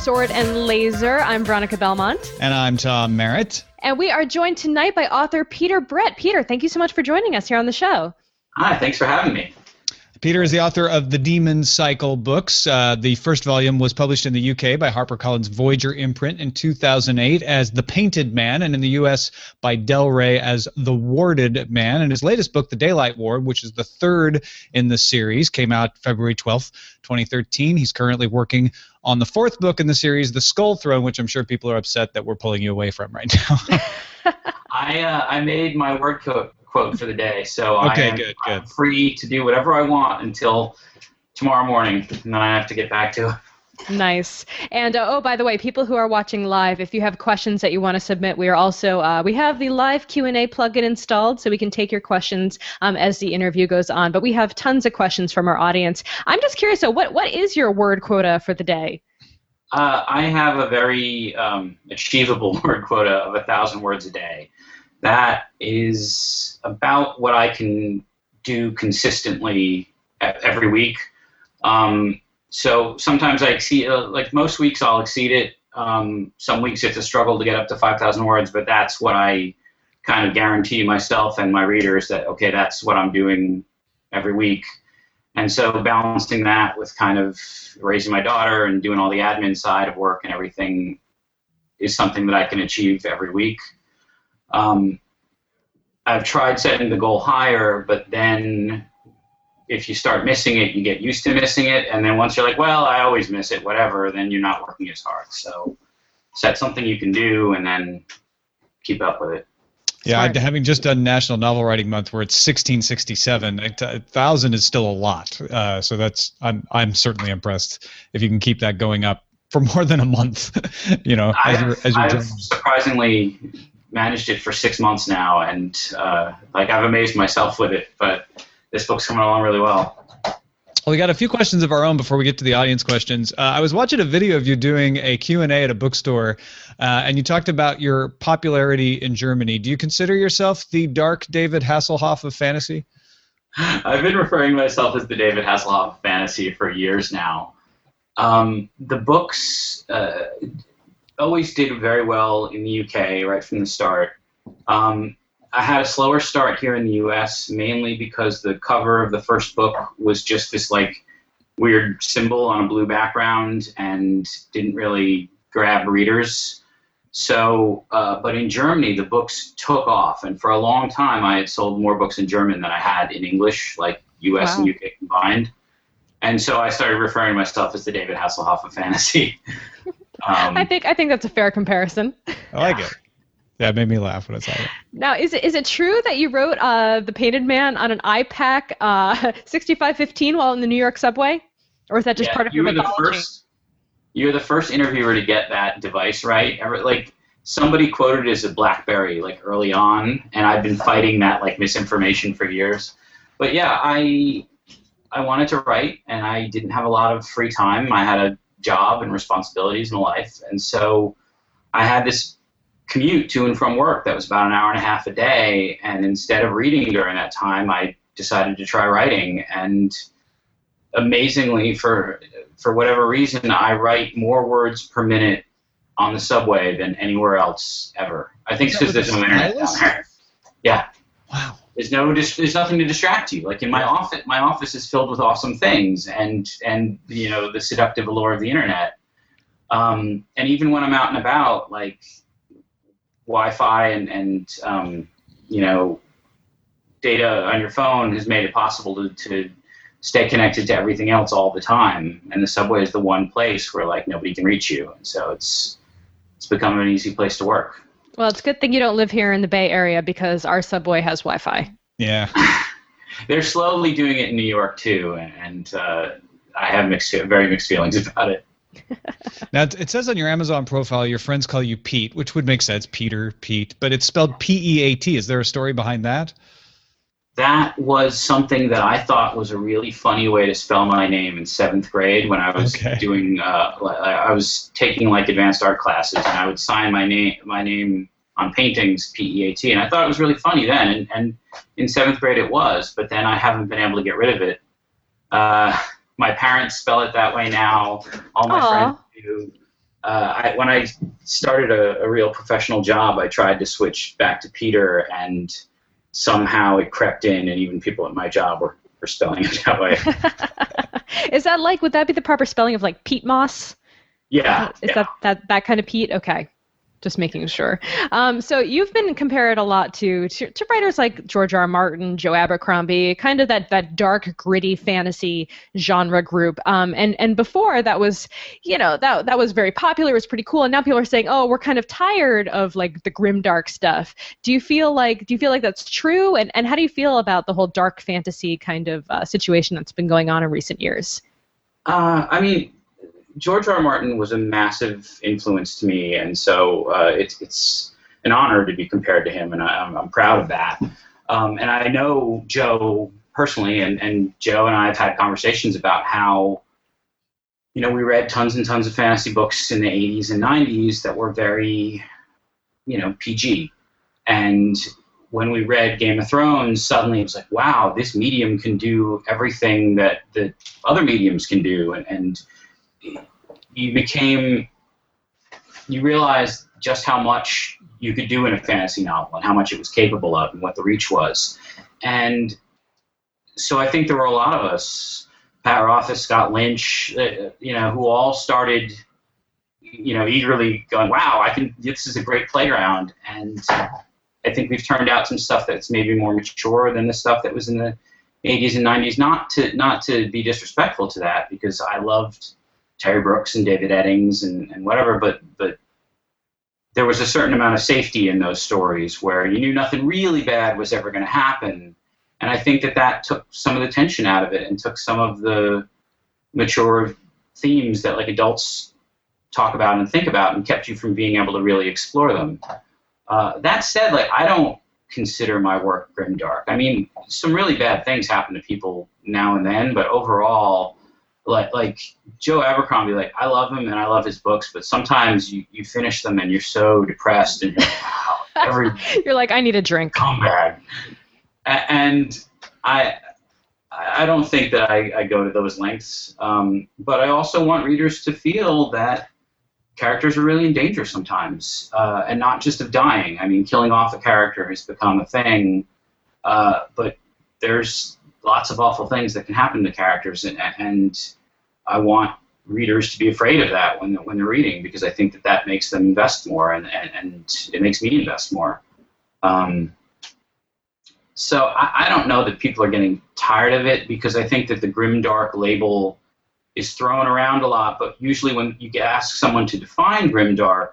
Sword and Laser. I'm Veronica Belmont, And I'm Tom Merritt. and we are joined tonight by author Peter Brett. Peter, thank you so much for joining us here on the show. Hi, thanks for having me. Peter is the author of the Demon Cycle books. Uh, the first volume was published in the UK by HarperCollins Voyager imprint in 2008 as The Painted Man, and in the US by Del Rey as The Warded Man. And his latest book, The Daylight War, which is the third in the series, came out February 12th, 2013. He's currently working on the fourth book in the series, The Skull Throne, which I'm sure people are upset that we're pulling you away from right now. I uh, I made my word quote, quote for the day, so Okay, I am good, I'm good. free to do whatever I want until tomorrow morning, and then I have to get back to it. Nice. And uh, oh, by the way, people who are watching live, if you have questions that you want to submit, we are also uh, we have the live Q and A plugin installed, so we can take your questions um, as the interview goes on. But we have tons of questions from our audience. I'm just curious, so what what is your word quota for the day? Uh, I have a very um, achievable word quota of a thousand words a day. That is about what I can do consistently every week. Um, so sometimes I exceed, uh, like most weeks, I'll exceed it. Um, some weeks it's a struggle to get up to 5,000 words, but that's what I kind of guarantee myself and my readers that, okay, that's what I'm doing every week. And so balancing that with kind of raising my daughter and doing all the admin side of work and everything is something that I can achieve every week. Um, I've tried setting the goal higher, but then if you start missing it, you get used to missing it. And then once you're like, well, I always miss it, whatever, then you're not working as hard. So set something you can do and then keep up with it. Yeah, Smart. I, having just done National Novel Writing Month, where it's 1667, a t- a thousand is still a lot. Uh, so that's I'm I'm certainly impressed if you can keep that going up for more than a month. you know, as you're I've, as you're I've doing. surprisingly managed it for six months now, and uh, like I've amazed myself with it. But this book's coming along really well. Well, we got a few questions of our own before we get to the audience questions. Uh, I was watching a video of you doing a Q&A at a bookstore, uh, and you talked about your popularity in Germany. Do you consider yourself the dark David Hasselhoff of fantasy? I've been referring to myself as the David Hasselhoff of fantasy for years now. Um, the books uh, always did very well in the UK right from the start. Um, I had a slower start here in the US, mainly because the cover of the first book was just this like weird symbol on a blue background and didn't really grab readers. So, uh, but in Germany, the books took off, and for a long time, I had sold more books in German than I had in English, like US and UK combined. And so I started referring to myself as the David Hasselhoff of fantasy. um, I think I think that's a fair comparison. I like it. Yeah, it made me laugh when I saw it. Now, is it is it true that you wrote uh, the Painted Man on an iPaq uh, 6515 while in the New York subway, or is that just Yeah, part of you your You were the first. You're the first interviewer to get that device right. Like somebody quoted it as a BlackBerry like early on, and I've been fighting that like misinformation for years. But yeah, I I wanted to write, and I didn't have a lot of free time. I had a job and responsibilities in life, and so I had this commute to and from work that was about an hour and a half a day. And instead of reading during that time, I decided to try writing. And amazingly for for whatever reason i write more words per minute on the subway than anywhere else ever. I think it's because there's no internet down there. Yeah. There's no there's nothing to distract you like in my office my office is filled with awesome things and and you know the seductive allure of the internet um, and even when i'm out and about like wi-fi and and um, you know data on your phone has made it possible to, to stay connected to everything else all the time. And the subway is the one place where like nobody can reach you, and so it's it's become an easy place to work. Well, it's a good thing you don't live here in the Bay Area because our subway has Wi-Fi. Yeah. They're slowly doing it in New York too, and uh, I have mixed, very mixed feelings about it. Now it it says on your Amazon profile your friends call you Pete, which would make sense, Peter, Pete, but it's spelled P E A T. Is there a story behind that? That was something that I thought was a really funny way to spell my name in seventh grade when I was Okay. doing. Uh, I was taking like advanced art classes, and I would sign my name my name on paintings P E A T, and I thought it was really funny then. And, and in seventh grade it was, but then I haven't been able to get rid of it. Uh, my parents spell it that way now. All my Aw. friends do. Uh, I, when I started a, a real professional job, I tried to switch back to Peter, and somehow it crept in, and even people at my job were, were spelling it that way. Is that like would that be the proper spelling of like peat Moss? Yeah, Is yeah. that that that kind of peat? Okay. Just making sure. Um, so you've been compared a lot to, to to writers like George R. R. Martin, Joe Abercrombie, kind of that that dark, gritty fantasy genre group. Um, and and before that was, you know, that that was very popular. It was pretty cool. And now people are saying, oh, we're kind of tired of like the grim, dark stuff. Do you feel like do you feel like that's true? And and how do you feel about the whole dark fantasy kind of uh, situation that's been going on in recent years? Uh, I mean, George R. R. Martin was a massive influence to me, and so uh, it's it's an honor to be compared to him, and I, I'm, I'm proud of that. Um, and I know Joe personally, and, and Joe and I have had conversations about how, you know, we read tons and tons of fantasy books in the 80s and 90s that were very, you know, PG, and when we read Game of Thrones, suddenly it was like, wow, this medium can do everything that that other mediums can do, and, and you became you realized just how much you could do in a fantasy novel and how much it was capable of and what the reach was. And so I think there were a lot of us, Pat Rothfuss, Scott Lynch, uh, you know, who all started, you know, eagerly going, wow, I can, this is a great playground. And I think we've turned out some stuff that's maybe more mature than the stuff that was in the 80s and 90s. Not to, not to be disrespectful to that because I loved Terry Brooks and David Eddings and, and whatever, but but there was a certain amount of safety in those stories where you knew nothing really bad was ever going to happen, and I think that that took some of the tension out of it and took some of the mature themes that like adults talk about and think about and kept you from being able to really explore them. Uh, that said, like I don't consider my work grimdark. I mean, some really bad things happen to people now and then, but overall, like like Joe Abercrombie, like I love him and I love his books, but sometimes you, you finish them and you're so depressed and you're like, wow, every You're like, I need a drink. comeback. A- And I I don't think that I, I go to those lengths, um, but I also want readers to feel that characters are really in danger sometimes, uh, and not just of dying. I mean, killing off a character has become a thing, uh, but there's lots of awful things that can happen to characters, and, and I want readers to be afraid of that when when they're reading because I think that that makes them invest more, and, and, and it makes me invest more. Um, so I, I don't know that people are getting tired of it because I think that the grimdark label is thrown around a lot. But usually, when you ask someone to define grimdark,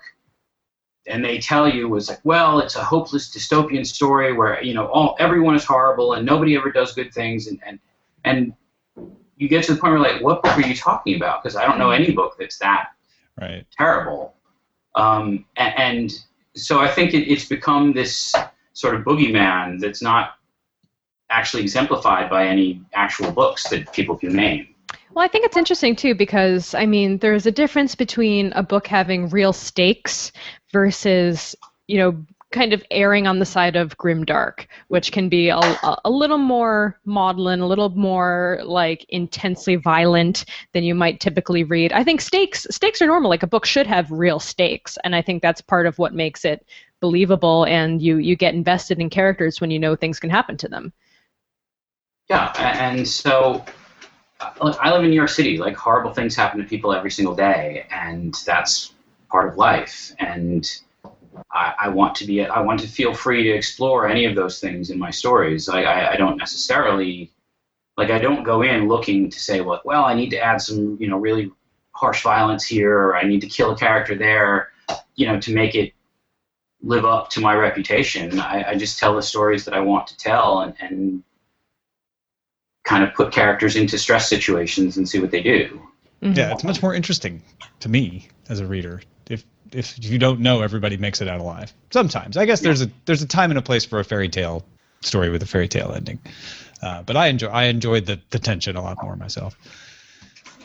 and they tell you it's like, well, it's a hopeless dystopian story where you know all everyone is horrible and nobody ever does good things, and and and you get to the point where like, what book are you talking about? Because I don't know any book that's that Right. terrible. Um, and, and so I think it, it's become this sort of boogeyman that's not actually exemplified by any actual books that people can name. Well, I think it's interesting too because I mean, there's a difference between a book having real stakes versus, you know, kind of erring on the side of grimdark, which can be a, a, little more maudlin, a little more like intensely violent than you might typically read. I think stakes stakes are normal. Like a book should have real stakes, and I think that's part of what makes it believable. And you you get invested in characters when you know things can happen to them. Yeah, and so uh, I live in New York City. Like horrible things happen to people every single day, and that's part of life. And I, I want to be I want to feel free to explore any of those things in my stories. I, I, I don't necessarily like I don't go in looking to say well well I need to add some you know really harsh violence here or I need to kill a character there you know to make it live up to my reputation. I, I just tell the stories that I want to tell and, and kind of put characters into stress situations and see what they do. Mm-hmm. Yeah, it's much more interesting to me as a reader if you don't know everybody makes it out alive. Sometimes I guess there's a there's a time and a place for a fairy tale story with a fairy tale ending. Uh, but I enjoy I enjoyed the the tension a lot more myself.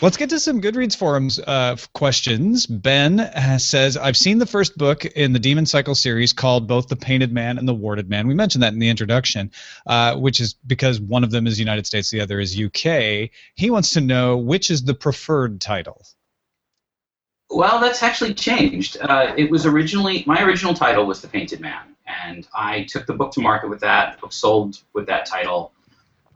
Let's get to some Goodreads forums uh, questions. Ben has, says, "I've seen the first book in the Demon Cycle series called both the Painted Man and the Warded Man. We mentioned that in the introduction, uh, which is because one of them is United States, the other is UK. He wants to know which is the preferred title." Well, that's actually changed. Uh, it was originally my original title was The Painted Man, and I took the book to market with that. The book sold with that title.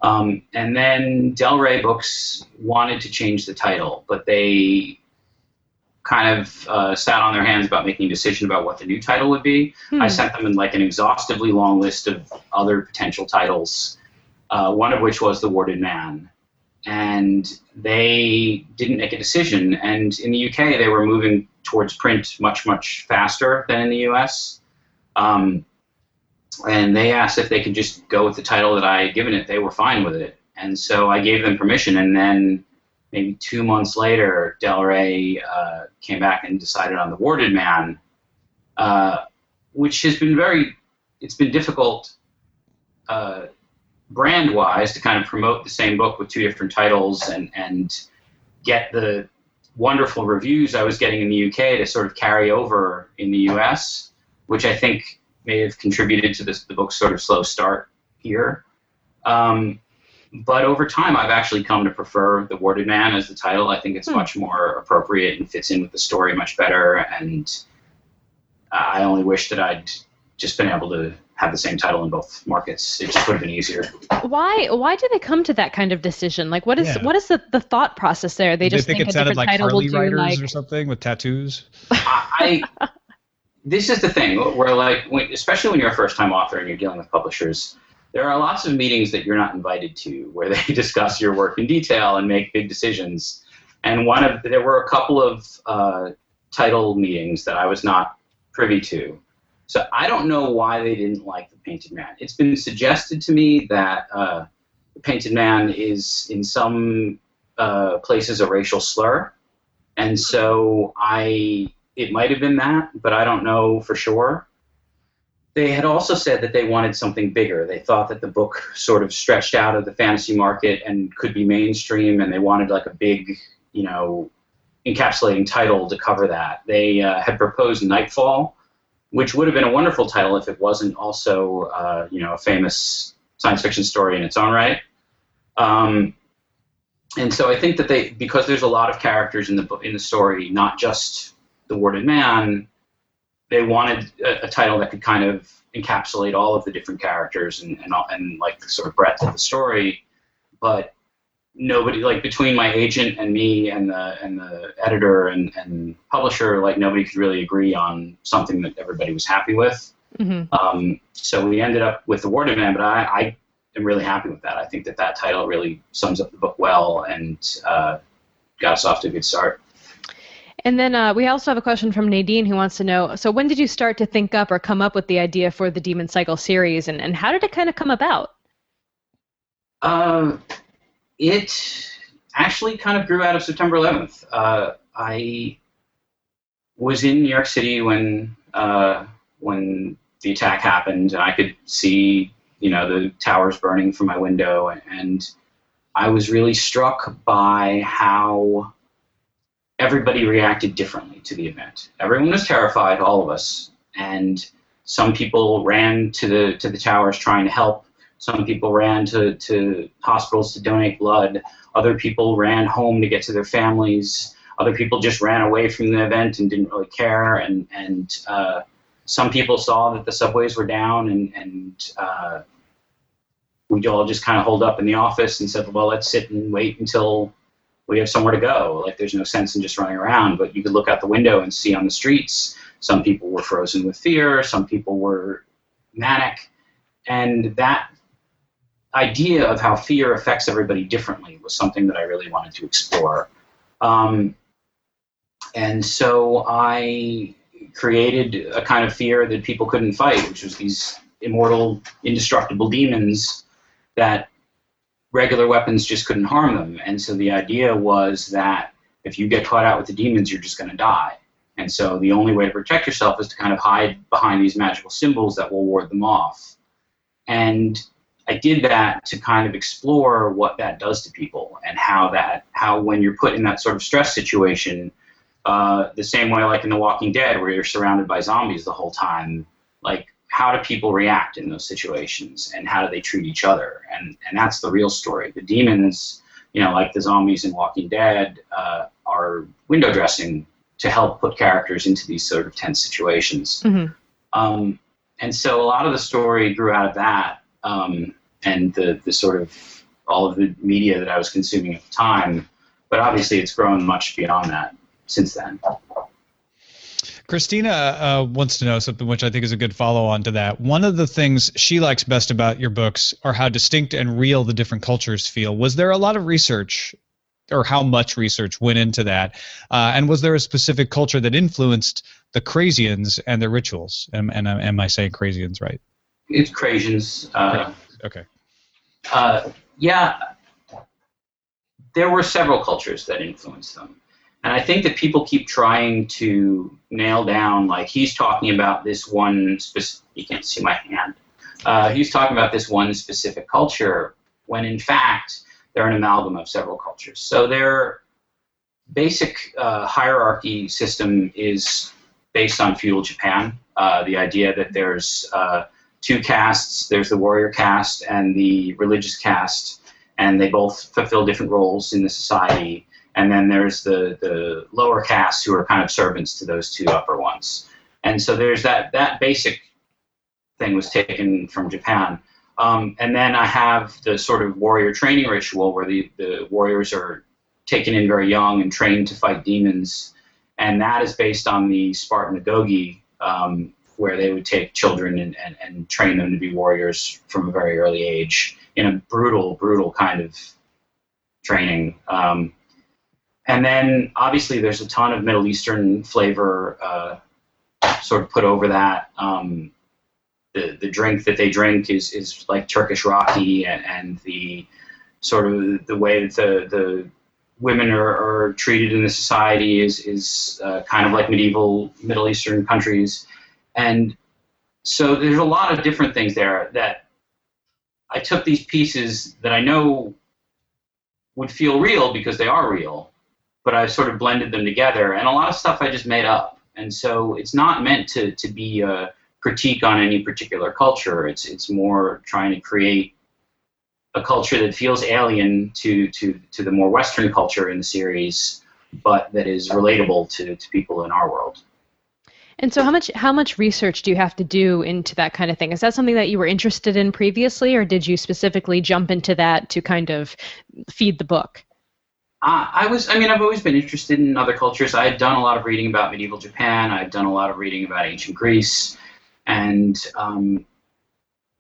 Um, and then Del Rey Books wanted to change the title, but they kind of uh, sat on their hands about making a decision about what the new title would be. I sent them in like an exhaustively long list of other potential titles, uh, one of which was The Warded Man. And they didn't make a decision. And in the UK, they were moving towards print much, much faster than in the US. Um, and they asked if they could just go with the title that I had given it. They were fine with it, and so I gave them permission. And then maybe two months later, Del Rey uh, came back and decided on the Warded Man, uh, which has been very. It's been difficult, uh, brand-wise, to kind of promote the same book with two different titles and and get the wonderful reviews I was getting in the UK to sort of carry over in the US, which I think may have contributed to this the book's sort of slow start here. Um, but over time, I've actually come to prefer The Warded Man as the title. I think it's Hmm. much more appropriate and fits in with the story much better. And I only wish that I'd just been able to have the same title in both markets. It just would have been easier. Why why do they come to that kind of decision? Like what is Yeah. what is the, the thought process there? They Did just they think, think, it a sounded different like title Harley will do Riders like or something with tattoos? I this is the thing where like when, especially when you're a first time author and you're dealing with publishers there are lots of meetings that you're not invited to where they discuss your work in detail and make big decisions and one of there were a couple of uh, title meetings that i was not privy to so i don't know why they didn't like the painted man it's been suggested to me that uh, the painted man is in some uh, places a racial slur and so i it might have been that, but I don't know for sure. They had also said that they wanted something bigger. They thought that the book sort of stretched out of the fantasy market and could be mainstream, and they wanted like a big, you know, encapsulating title to cover that. They uh, had proposed Nightfall, which would have been a wonderful title if it wasn't also, uh, you know, a famous science fiction story in its own right. Um, and so I think that they, because there's a lot of characters in the in the story, not just the Warded Man, they wanted a, a title that could kind of encapsulate all of the different characters and, and, and like the sort of breadth of the story. But nobody, like between my agent and me and the and the editor and, and publisher, like nobody could really agree on something that everybody was happy with. Mhm. Um, so we ended up with the Warded Man, but I, I am really happy with that. I think that that title really sums up the book well and uh, got us off to a good start. And then uh, we also have a question from Nadine who wants to know so when did you start to think up or come up with the idea for the Demon Cycle series and, and how did it kind of come about? Uh, it actually kind of grew out of September 11th. Uh, I was in New York City when uh, when the attack happened, and I could see you know the towers burning from my window, and I was really struck by how everybody reacted differently to the event. Everyone was terrified, all of us, and some people ran to the to the towers trying to help. Some people ran to, to hospitals to donate blood. Other people ran home to get to their families. Other people just ran away from the event and didn't really care. And, and uh, some people saw that the subways were down, and, and uh, we all just kind of holed up in the office and said, well, let's sit and wait until we have somewhere to go. Like there's no sense in just running around. But you could look out the window and see on the streets, some people were frozen with fear, some people were manic, and that idea of how fear affects everybody differently was something that I really wanted to explore. Um, and so I created a kind of fear that people couldn't fight, which was these immortal, indestructible demons that regular weapons just couldn't harm them. And so the idea was that if you get caught out with the demons, you're just going to die. And so the only way to protect yourself is to kind of hide behind these magical symbols that will ward them off. And I did that to kind of explore what that does to people and how that, how when you're put in that sort of stress situation, uh, the same way like in The Walking Dead, where you're surrounded by zombies the whole time, like how do people react in those situations and how do they treat each other? And, and that's the real story. The demons, you know, like the zombies in Walking Dead, uh, are window dressing to help put characters into these sort of tense situations. Mm-hmm. Um, and so a lot of the story grew out of that um, and the, the sort of all of the media that I was consuming at the time. But obviously, it's grown much beyond that since then. Christina uh, wants to know something which I think is a good follow on to that. One of the things she likes best about your books are how distinct and real the different cultures feel. Was there a lot of research or how much research went into that? Uh, and was there a specific culture that influenced the Krasians and their rituals? Am, and, am I saying Krasians right? It's Krasians. Uh, Okay. uh, yeah, there were several cultures that influenced them. And I think that people keep trying to nail down, like, he's talking about this one specific, you can't see my hand. Uh, he's talking about this one specific culture, when in fact, they're an amalgam of several cultures. So their basic uh, hierarchy system is based on feudal Japan. Uh, the idea that there's uh, two castes there's the warrior caste and the religious caste, and they both fulfill different roles in the society. And then there's the, the lower castes who are kind of servants to those two upper ones. And so there's that, that basic thing was taken from Japan. Um, and then I have the sort of warrior training ritual where the, the warriors are taken in very young and trained to fight demons. And that is based on the Spartan Agoge, um, where they would take children and, and, and train them to be warriors from a very early age in a brutal, brutal kind of training. Um, and then obviously there's a ton of Middle Eastern flavor uh, sort of put over that. Um, the, the drink that they drink is, is like Turkish raki, and, and the sort of the way that the, the women are, are treated in the society is, is uh, kind of like medieval Middle Eastern countries. And so there's a lot of different things there that I took these pieces that I know would feel real because they are real, but I sort of blended them together. And a lot of stuff I just made up. And so it's not meant to, to be a critique on any particular culture. It's, it's more trying to create a culture that feels alien to, to, to the more Western culture in the series, but that is relatable to, to people in our world. And so, how much how much research do you have to do into that kind of thing? Is that something that you were interested in previously, or did you specifically jump into that to kind of feed the book? Uh, I was, I mean, I've always been interested in other cultures. I had done a lot of reading about medieval Japan. I had done a lot of reading about ancient Greece, and um,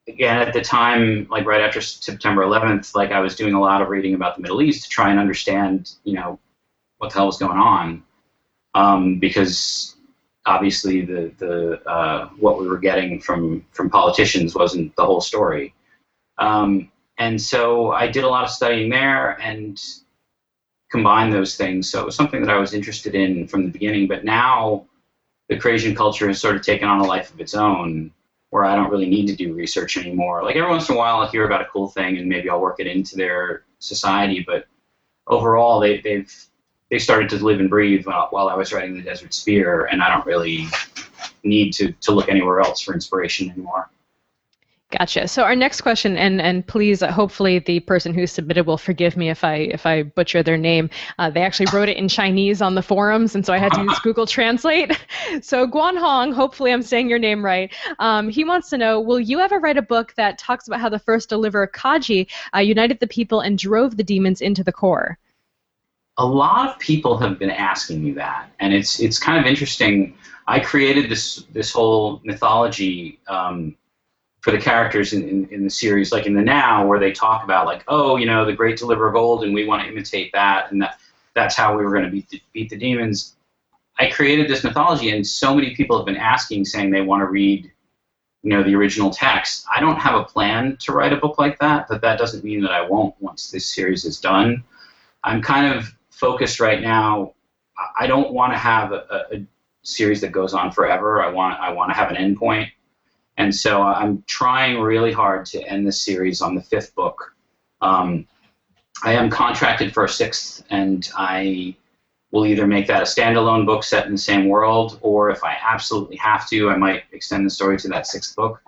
again, at the time, like right after September 11th, like I was doing a lot of reading about the Middle East to try and understand, you know, what the hell was going on, um, because obviously the the uh, what we were getting from from politicians wasn't the whole story. Um, and so I did a lot of studying there and combined those things. So it was something that I was interested in from the beginning. But now the Krasian culture has sort of taken on a life of its own where I don't really need to do research anymore. Like every once in a while I'll hear about a cool thing and maybe I'll work it into their society, but overall they, they've they started to live and breathe while, while I was writing the Desert Spear, and I don't really need to, to look anywhere else for inspiration anymore. Gotcha. So our next question, and and please, uh, hopefully the person who submitted will forgive me if I if I butcher their name. Uh, they actually wrote it in Chinese on the forums, and so I had to use Google Translate. So Guan Hong, hopefully I'm saying your name right. Um, he wants to know: Will you ever write a book that talks about how the first deliverer Kaji uh, united the people and drove the demons into the core? A lot of people have been asking me that, and it's it's kind of interesting. I created this this whole mythology um, for the characters in, in, in the series, like in the now, where they talk about like, oh, you know, the great deliverer of old, and we want to imitate that, and that that's how we were going to beat the, beat the demons. I created this mythology, and so many people have been asking, saying they want to read, you know, the original text. I don't have a plan to write a book like that, but that doesn't mean that I won't once this series is done. I'm kind of focused right now. I don't want to have a, a series that goes on forever. I want I want to have an endpoint, and so I'm trying really hard to end the series on the fifth book. Um, I am contracted for a sixth, and I will either make that a standalone book set in the same world, or if I absolutely have to, I might extend the story to that sixth book.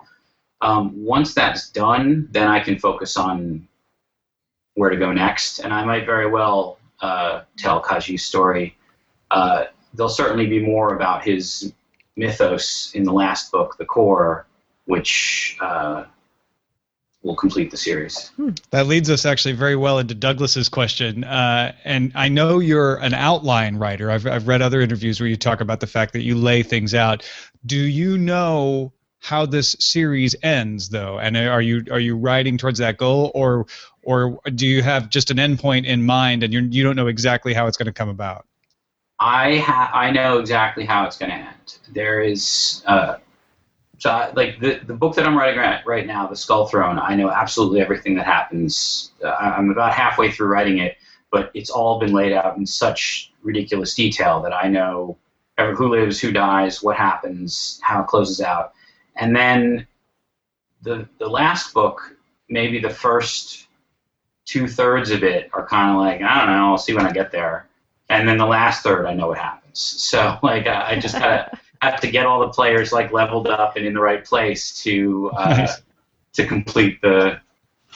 Um, once that's done, then I can focus on where to go next, and I might very well uh, tell Kaji's story. Uh, there'll certainly be more about his mythos in the last book, The Core, which uh, will complete the series. That leads us actually very well into Douglas's question. Uh, and I know you're an outline writer. I've, I've read other interviews where you talk about the fact that you lay things out. Do you know how this series ends, though? And are you are you writing towards that goal, or or do you have just an endpoint in mind and you're, you don't know exactly how it's going to come about? I ha- I know exactly how it's going to end. There is uh, so I, like the the book that I'm writing right, right now, The Skull Throne. I know absolutely everything that happens. Uh, I'm about halfway through writing it, but it's all been laid out in such ridiculous detail that I know who lives, who dies, what happens, how it closes out, and then the the last book, maybe the first two thirds of it are kind of like I don't know. I'll see when I get there and then the last third I know what happens. So like I, I just gotta have to get all the players like leveled up and in the right place to uh, Nice. to complete the,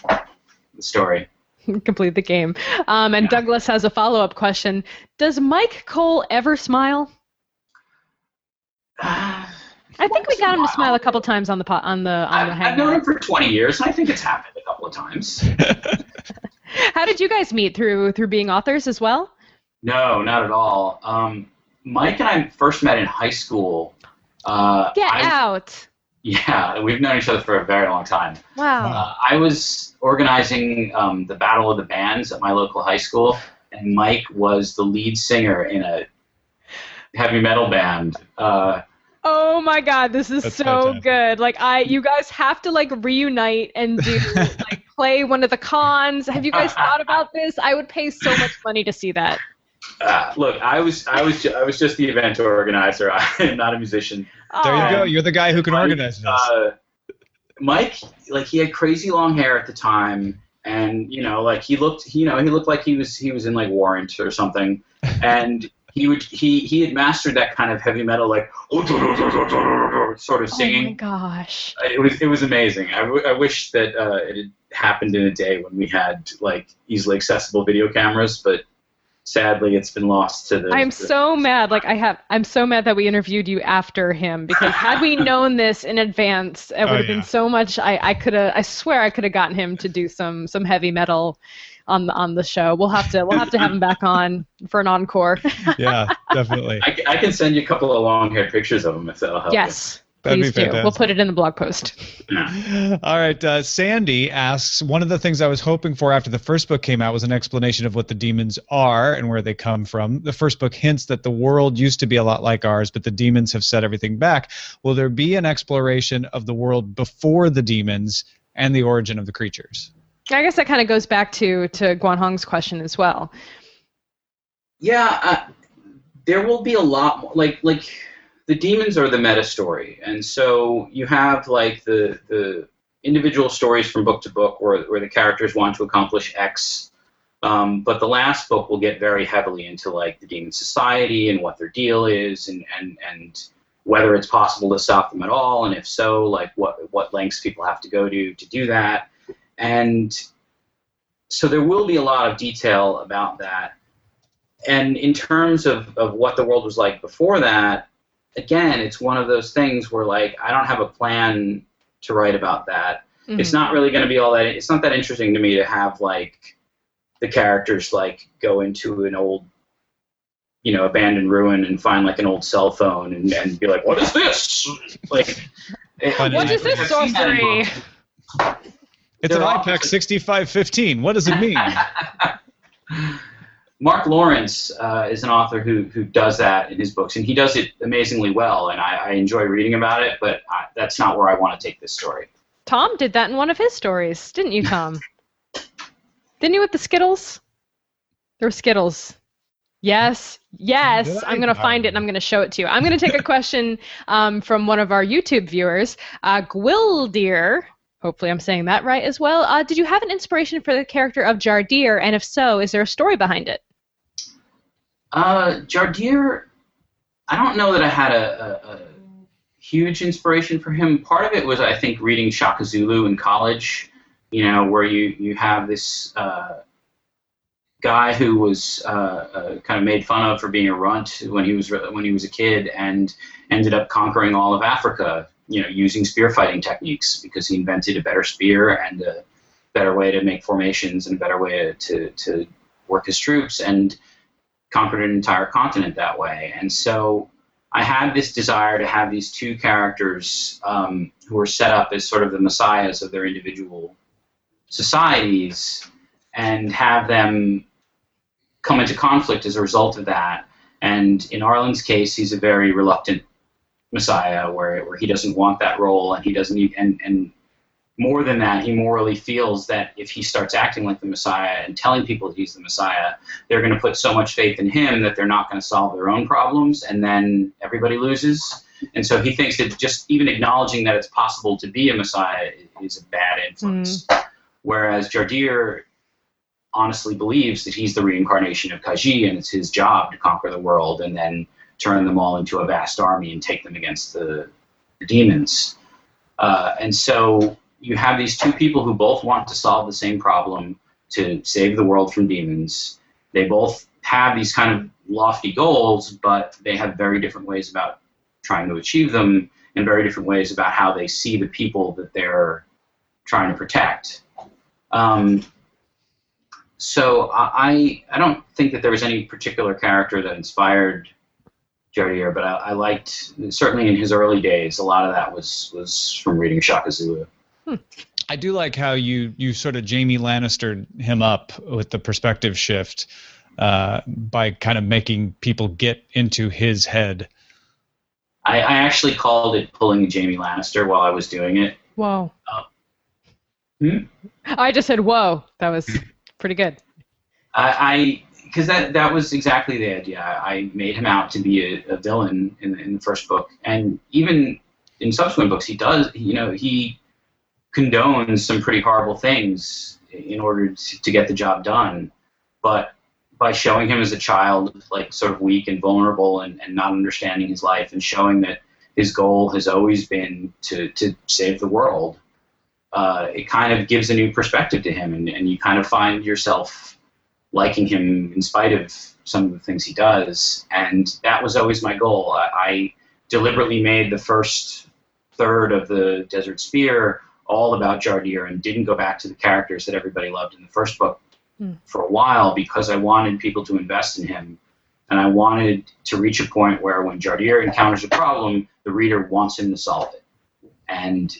the story. Complete the game. Um, and Yeah. Douglas has a follow up question Does Myke Cole ever smile? I think we got him to smile a couple times on the po- on the on the I've, I've known him for 20 years, and I think it's happened a couple of times. How did you guys meet through through being authors as well? No, not at all. Um, Myke and I first met in high school. Uh, Get I- out! Yeah, we've known each other for a very long time. Wow. Uh, I was organizing um, the Battle of the Bands at my local high school, and Myke was the lead singer in a heavy metal band. Uh, Oh my god, this is That's so fantastic. good. Like I you guys have to like reunite and do like play one of the cons. Have you guys thought about this? I would pay so much money to see that. uh, look, I was I was ju- I was just the event organizer. I'm not a musician. There Aw. you go. You're the guy who can Myke, organize this. Uh, Myke, like he had crazy long hair at the time, and you know, like he looked, you know, he looked like he was he was in like Warrant or something, and he would he he had mastered that kind of heavy metal like sort of singing. Oh my gosh. it was it was amazing. I, w- I wish that uh, it had happened in a day when we had like easily accessible video cameras, but sadly, it's been lost to the. I'm the- so mad. Like I have I'm so mad that we interviewed you after him because had we known this in advance, it would Oh, have been so much I, I could have I swear I could have gotten him to do some some heavy metal on the on the show. We'll have to we'll have to have him back on for an encore. yeah, definitely. I, I, can send you a couple of long hair pictures of him if that'll help. you. yes. That'd be Please do. We'll put it in the blog post. All right. Uh, Sandy asks One of the things I was hoping for after the first book came out was an explanation of what the demons are and where they come from. The first book hints that the world used to be a lot like ours, but the demons have set everything back. Will there be an exploration of the world before the demons and the origin of the creatures? I guess that kind of goes back to to Guan Hong's question as well. Yeah, uh, there will be a lot more. Like like the demons are the meta story, and so you have like the the individual stories from book to book where where the characters want to accomplish X. Um, but the last book will get very heavily into like the demon society and what their deal is, and and and whether it's possible to stop them at all, and if so, like what what lengths people have to go to to do that, and so there will be a lot of detail about that and in terms of, of what the world was like before that, again, it's one of those things where like I don't have a plan to write about that. It's Mhm. not really going to be all that. It's not that interesting to me to have like the characters like go into an old you know abandoned ruin and find like an old cell phone and, and be like what is this like it- What What I- is this I've seen that in sorcery? Books. It's an They're IPEX opposite. 6515. What does it mean? Mark Lawrence uh, is an author who who does that in his books, and he does it amazingly well. And I, I enjoy reading about it, but I, that's not where I want to take this story. Tom did that in one of his stories, didn't you, Tom? didn't you with the Skittles? There were Skittles. Yes, yes. I? I'm going to find it and I'm going to show it to you. I'm going to take a question um, from one of our YouTube viewers, uh, Gwildir. Hopefully, I'm saying that right as well. Uh, did you have an inspiration for the character of Jardir? And if so, is there a story behind it? Uh, Jardir, I don't know that I had a, a, a huge inspiration for him. Part of it was, I think, reading Shaka Zulu in college, you know, where you, you have this uh, guy who was uh, uh, kind of made fun of for being a runt when he was when he was a kid and ended up conquering all of Africa, you know, using spear fighting techniques because he invented a better spear and a better way to make formations and a better way to, to work his troops and conquered an entire continent that way. And so I had this desire to have these two characters um, who were set up as sort of the messiahs of their individual societies and have them come into conflict as a result of that. And in Arlen's case, he's a very reluctant messiah where, where he doesn't want that role and he doesn't need, and, and more than that, he morally feels that if he starts acting like the Messiah and telling people that he's the Messiah, they're going to put so much faith in him that they're not going to solve their own problems, and then everybody loses. And so he thinks that just even acknowledging that it's possible to be a Messiah is a bad influence. Hmm. Whereas Jardir honestly believes that he's the reincarnation of Kaji and it's his job to conquer the world and then turn them all into a vast army and take them against the, the demons. Uh, and so you have these two people who both want to solve the same problem to save the world from demons. They both have these kind of lofty goals, but they have very different ways about trying to achieve them and very different ways about how they see the people that they're trying to protect. Um, so I, I don't think that there was any particular character that inspired Jardir, but I, I liked certainly in his early days a lot of that was was from reading Shaka Zulu. I do like how you you sort of Jaime Lannister him up with the perspective shift uh, by kind of making people get into his head. I, I actually called it pulling Jaime Lannister while I was doing it. Whoa. Hmm? I just said, whoa. That was pretty good. I because that that was exactly the idea. I, made him out to be a, a villain in the, in the first book, and even in subsequent books, he does. You know, he condones some pretty horrible things in order to, to get the job done, but by showing him as a child, like sort of weak and vulnerable, and, and not understanding his life, and showing that his goal has always been to to save the world. Uh, it kind of gives a new perspective to him, and, and you kind of find yourself liking him in spite of some of the things he does. And that was always my goal. I, I deliberately made the first third of the Desert Spear all about Jardir and didn't go back to the characters that everybody loved in the first book Hmm. for a while because I wanted people to invest in him. And I wanted to reach a point where when Jardir encounters a problem, the reader wants him to solve it. And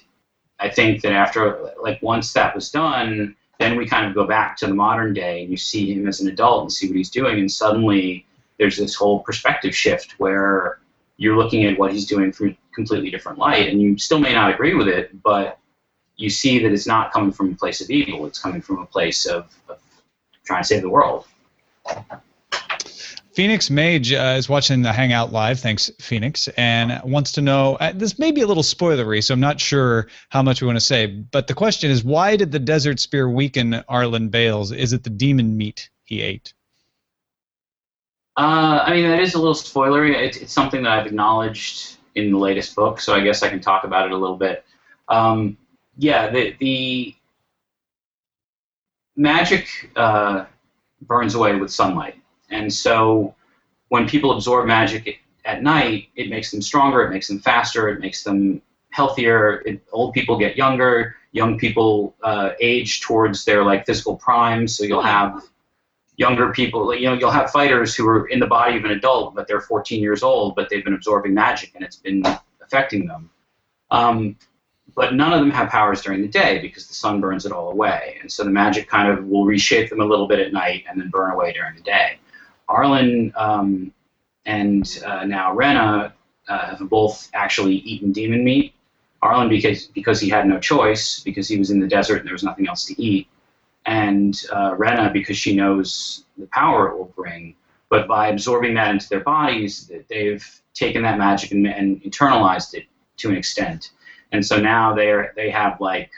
I think that after, like, once that was done, then we kind of go back to the modern day and you see him as an adult and see what he's doing. And suddenly there's this whole perspective shift where you're looking at what he's doing from a completely different light. And you still may not agree with it, but you see that it's not coming from a place of evil, it's coming from a place of, of trying to save the world. Phoenix Mage uh, is watching the Hangout live. Thanks, Phoenix, and wants to know. Uh, this may be a little spoilery, so I'm not sure how much we want to say. But the question is, why did the Desert Spear weaken Arlen Bales? Is it the demon meat he ate? Uh, I mean, that is a little spoilery. It's, it's something that I've acknowledged in the latest book, so I guess I can talk about it a little bit. Um, yeah, the, the magic uh, burns away with sunlight. And so when people absorb magic at night, it makes them stronger, it makes them faster, it makes them healthier. It, old people get younger, young people uh, age towards their like physical prime. So you'll have younger people. You know, you'll have fighters who are in the body of an adult, but they're 14 years old, but they've been absorbing magic and it's been affecting them. Um, but none of them have powers during the day because the sun burns it all away, and so the magic kind of will reshape them a little bit at night and then burn away during the day. Arlen um, and uh, now Renna uh, have both actually eaten demon meat. Arlen because because he had no choice because he was in the desert and there was nothing else to eat, and uh, Renna because she knows the power it will bring. But by absorbing that into their bodies, they've taken that magic and, and internalized it to an extent. And so now they're they have like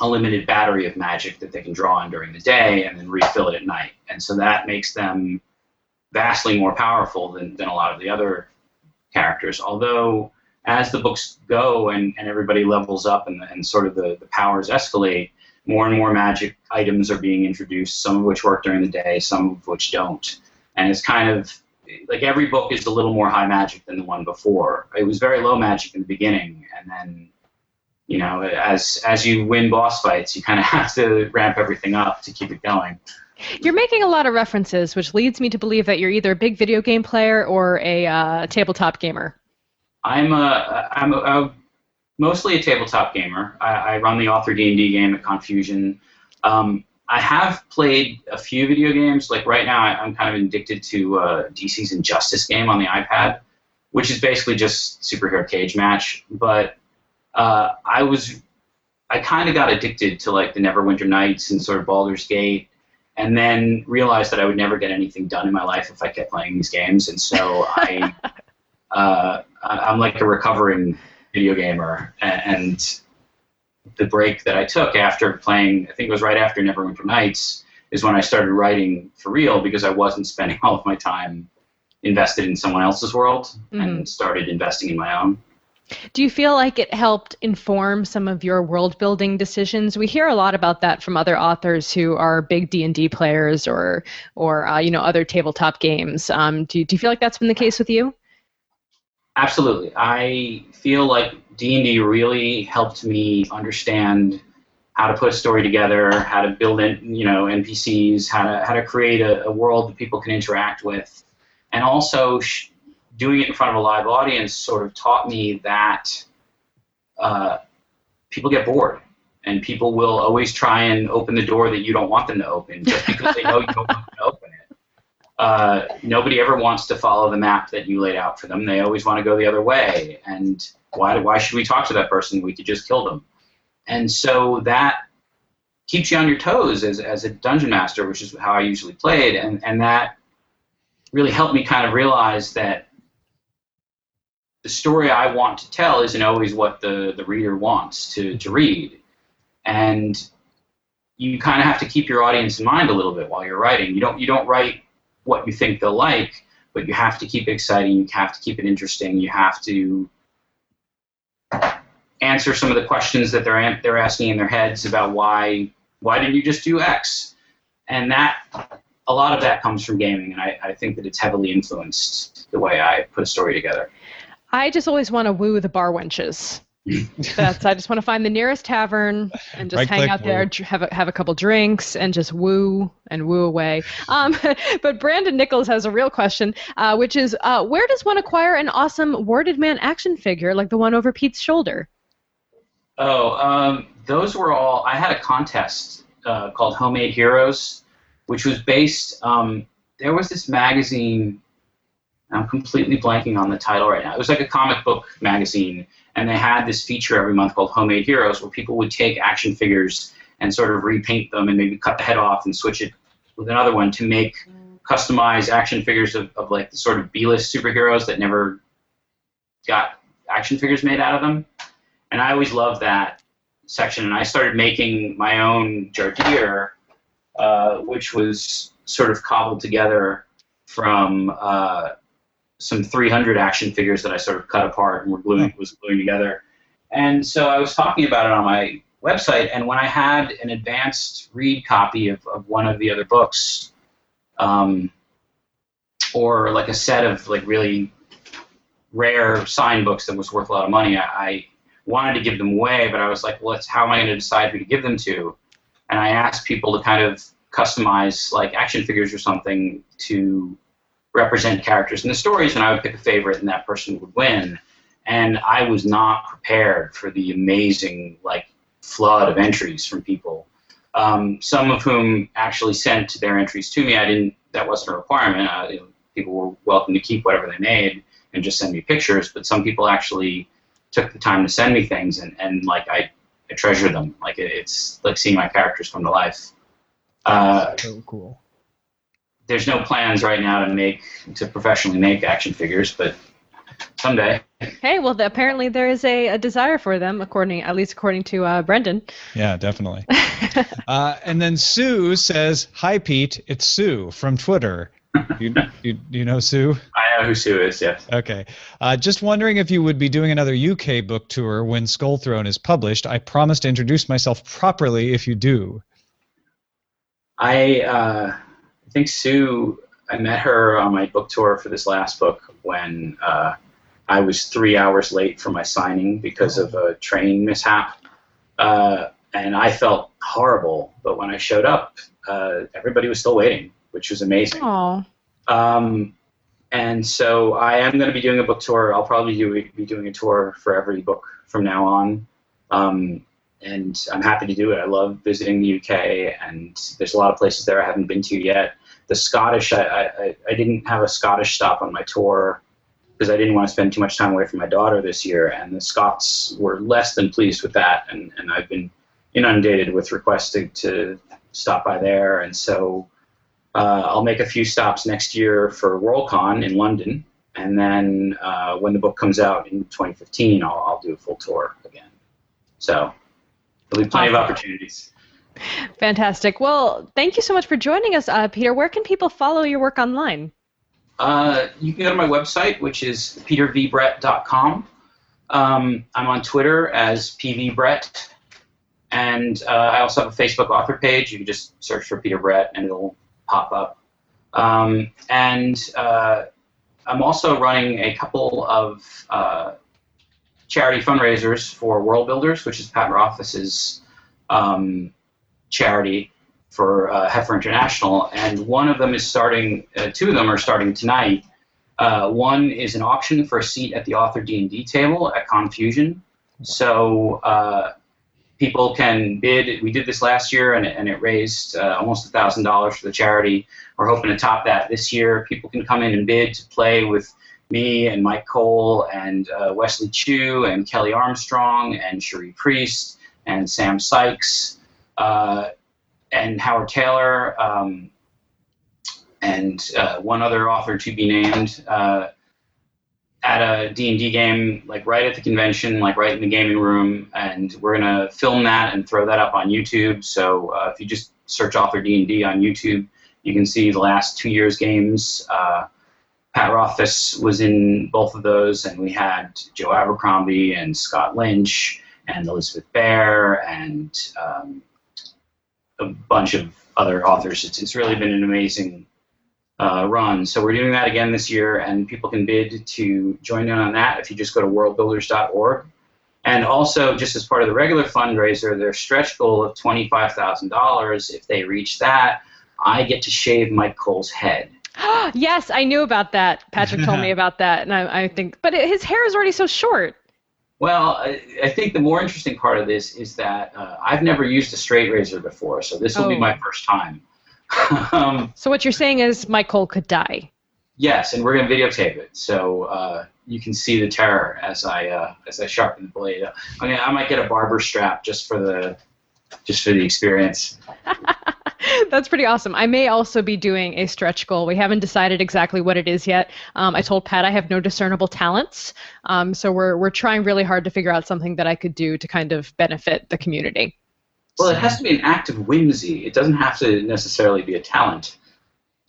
a limited battery of magic that they can draw on during the day and then refill it at night. And so that makes them vastly more powerful than, than a lot of the other characters. Although as the books go and, and everybody levels up and, and sort of the, the powers escalate, more and more magic items are being introduced, some of which work during the day, some of which don't. And it's kind of like every book is a little more high magic than the one before. It was very low magic in the beginning, and then you know, as as you win boss fights, you kind of have to ramp everything up to keep it going. You're making a lot of references, which leads me to believe that you're either a big video game player or a uh, tabletop gamer. I'm a I'm a, a, mostly a tabletop gamer. I, I run the author D and D game at ConFusion. Um, I have played a few video games. Like right now, I, am kind of addicted to uh, DC's Injustice game on the iPad, which is basically just superhero cage match. But uh, I was, I kind of got addicted to like the Neverwinter Nights and sort of Baldur's Gate, and then realized that I would never get anything done in my life if I kept playing these games. And so I, uh, I'm like a recovering video gamer, and the break that I took after playing, I think it was right after Neverwinter Nights, is when I started writing for real because I wasn't spending all of my time invested in someone else's world mm-hmm. and started investing in my own. Do you feel like it helped inform some of your world building decisions? We hear a lot about that from other authors who are big D and D players or or uh, you know other tabletop games. Um, do, do you feel like that's been the case with you? Absolutely. I feel like D&D really helped me understand how to put a story together, how to build in, you know, NPCs, how to how to create a, a world that people can interact with, and also sh- doing it in front of a live audience sort of taught me that uh, people get bored, and people will always try and open the door that you don't want them to open just because they know you don't want them to open it. Uh, nobody ever wants to follow the map that you laid out for them. They always want to go the other way. And why, why should we talk to that person? We could just kill them. And so that keeps you on your toes as, as a dungeon master, which is how I usually played. And, and that really helped me kind of realize that the story I want to tell isn't always what the, the reader wants to, to read. And you kind of have to keep your audience in mind a little bit while you're writing. You don't you don't write what you think they'll like, but you have to keep it exciting. You have to keep it interesting. You have to answer some of the questions that they're they're asking in their heads about why why didn't you just do X, and that a lot of that comes from gaming, and I, I think that it's heavily influenced the way I put a story together. I just always want to woo the bar wenches. That's I just want to find the nearest tavern and just right hang out there, have a, have a couple drinks, and just woo and woo away. Um, but Brandon Nichols has a real question, uh, which is, uh, where does one acquire an awesome warded man action figure like the one over Pete's shoulder? Oh, um, those were all. I had a contest uh, called Homemade Heroes, which was based. Um, there was this magazine. I'm completely blanking on the title right now. It was like a comic book magazine and they had this feature every month called Homemade Heroes, where people would take action figures and sort of repaint them and maybe cut the head off and switch it with another one to make customized action figures of, of like the sort of B-list superheroes that never got action figures made out of them. And I always loved that section, and I started making my own Jardir, uh, which was sort of cobbled together from uh, some 300 action figures that I sort of cut apart and were gluing, was gluing together. And so I was talking about it on my website, and when I had an advanced read copy of, of one of the other books, um, or like a set of like really rare signed books that was worth a lot of money, I, I wanted to give them away, but I was like, well, how am I going to decide who to give them to? And I asked people to kind of customize like action figures or something to represent characters in the stories, and I would pick a favorite, and that person would win. And I was not prepared for the amazing like flood of entries from people. Um, some of whom actually sent their entries to me. I didn't. That wasn't a requirement. Uh, you know, people were welcome to keep whatever they made and just send me pictures. But some people actually took the time to send me things, and, and like I, I treasure them. Like it, it's like seeing my characters come to life. Uh, So cool. There's no plans right now to make to professionally make action figures, but someday. Hey, well, the, apparently there is a, a desire for them, according at least according to uh, Brendan. Yeah, definitely. uh, and then Sue says, "Hi Pete, it's Sue from Twitter. You, you, you know Sue? I know who Sue is. Yes. Okay. Uh, just wondering if you would be doing another UK book tour when Skull Throne is published. I promise to introduce myself properly if you do. I uh, I think Sue. I met her on my book tour for this last book when uh, I was three hours late for my signing because of a train mishap, uh, and I felt horrible. But when I showed up, uh, everybody was still waiting, which was amazing. Oh, Um, and so I am going to be doing a book tour. I'll probably do, be doing a tour for every book from now on. Um, and I'm happy to do it. I love visiting the UK, and there's a lot of places there I haven't been to yet. The Scottish, I, I, I didn't have a Scottish stop on my tour because I didn't want to spend too much time away from my daughter this year, and the Scots were less than pleased with that, and, and I've been inundated with requests to, to stop by there, and so uh, I'll make a few stops next year for Worldcon in London, and then uh, when the book comes out in 2015, I'll, I'll do a full tour again. So there'll be plenty of opportunities. fantastic. Well, thank you so much for joining us, uh, Peter. Where can people follow your work online? Uh, you can go to my website, which is petervbrett.com. Um, I'm on Twitter as pvbrett, and uh, I also have a Facebook author page. You can just search for Peter Brett, and it'll pop up. Um, and uh, I'm also running a couple of uh, charity fundraisers for Worldbuilders, which is Pat Rothfuss's um, charity for uh, Heifer International, and one of them is starting. Uh, two of them are starting tonight. Uh, one is an auction for a seat at the author D and D table at ConFusion. So uh, people can bid. We did this last year, and and it raised uh, almost thousand dollars for the charity. We're hoping to top that this year. People can come in and bid to play with me and Myke Cole and uh, Wesley Chu and Kelley Armstrong and Cherie Priest and Sam Sykes. Uh, and Howard Tayler, um, and uh, one other author to be named uh, at a D&D game, like right at the convention, like right in the gaming room, and we're gonna film that and throw that up on YouTube. So uh, if you just search author D&D on YouTube, you can see the last two years' games. Pat Rothfuss was in both of those, and we had Joe Abercrombie and Scott Lynch and Elizabeth Bear and um, a bunch of other authors. It's, it's really been an amazing uh, run. So we're doing that again this year, and people can bid to join in on that if you just go to worldbuilders.org. And also, just as part of the regular fundraiser, their stretch goal of $25,000, if they reach that, I get to shave Myke Cole's head. yes, I knew about that. Patrick told me about that, and I, I think, but it, his hair is already so short. Well, I, I think the more interesting part of this is that uh, I've never used a straight razor before, so this will be Oh. my first time. um, So what you're saying is Cole could die. Yes, and we're going to videotape it, so uh, you can see the terror as I uh, as I sharpen the blade. I mean, I might get a barber strap just for the just for the experience. That's pretty awesome. I may also be doing a stretch goal. We haven't decided exactly what it is yet. Um, I told Pat I have no discernible talents, um, so we're we're trying really hard to figure out something that I could do to kind of benefit the community. Well, it has to be an act of whimsy. It doesn't have to necessarily be a talent.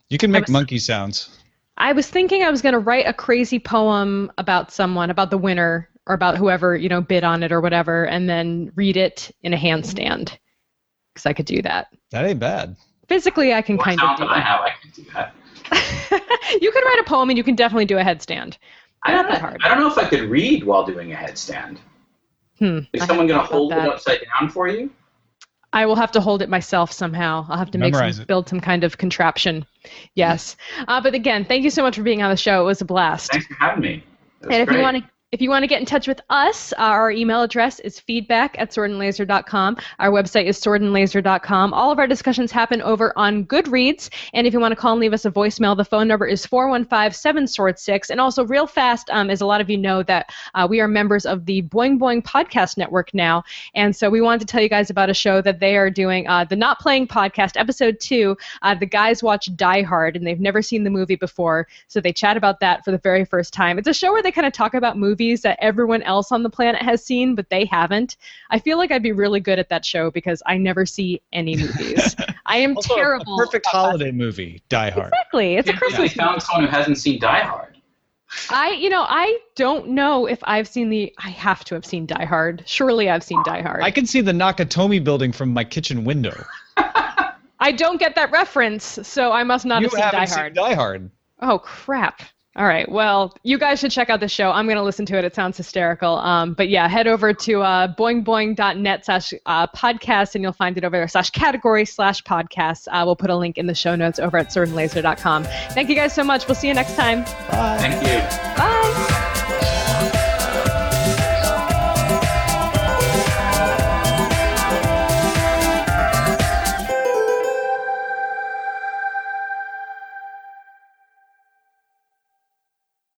You can make was- monkey sounds. I was thinking I was going to write a crazy poem about someone, about the winner, or about whoever you know bid on it or whatever, and then read it in a handstand because I could do that. That ain't bad. Physically, I can What kind of do that I have, I can do that. you can write a poem and you can definitely do a headstand. I Not don't, that hard. I don't know if I could read while doing a headstand. Hmm. Is I someone going to hold about it upside down for you? I will have to hold it myself somehow. I'll have to make some, build some kind of contraption. Yes. Uh, but again, thank you so much for being on the show. It was a blast. Thanks for having me. And if great. you want to if you want to get in touch with us, uh, our email address is feedback at swordandlaser.com. Our website is swordandlaser.com. All of our discussions happen over on Goodreads. And if you want to call and leave us a voicemail, the phone number is 415-7-SWORD-6. And also, real fast, um, as a lot of you know, that uh, we are members of the Boing Boing Podcast Network now. And so we wanted to tell you guys about a show that they are doing, uh, the Not Playing Podcast, episode two. Uh, the guys watch Die Hard, and they've never seen the movie before. So they chat about that for the very first time. It's a show where they kind of talk about movies that everyone else on the planet has seen, but they haven't. I feel like I'd be really good at that show because I never see any movies. I am Also, terrible. A perfect at- holiday movie, Die Hard. Exactly. It's a Yeah, Christmas they found someone who hasn't seen Die Hard. I, you know, I don't know if I've seen the. I have to have seen Die Hard. Surely I've seen Die Hard. I can see the Nakatomi building from my kitchen window. I don't get that reference, so I must not you have seen haven't Die seen Hard. Die Hard. Oh crap. All right. Well, you guys should check out the show. I'm going to listen to it. It sounds hysterical. Um, but yeah, head over to uh, boingboing.net slash uh, podcast and you'll find it over there slash category slash podcast. Uh, we'll put a link in the show notes over at swordandlaser.com. Thank you guys so much. We'll see you next time. Bye. Thank you. Bye.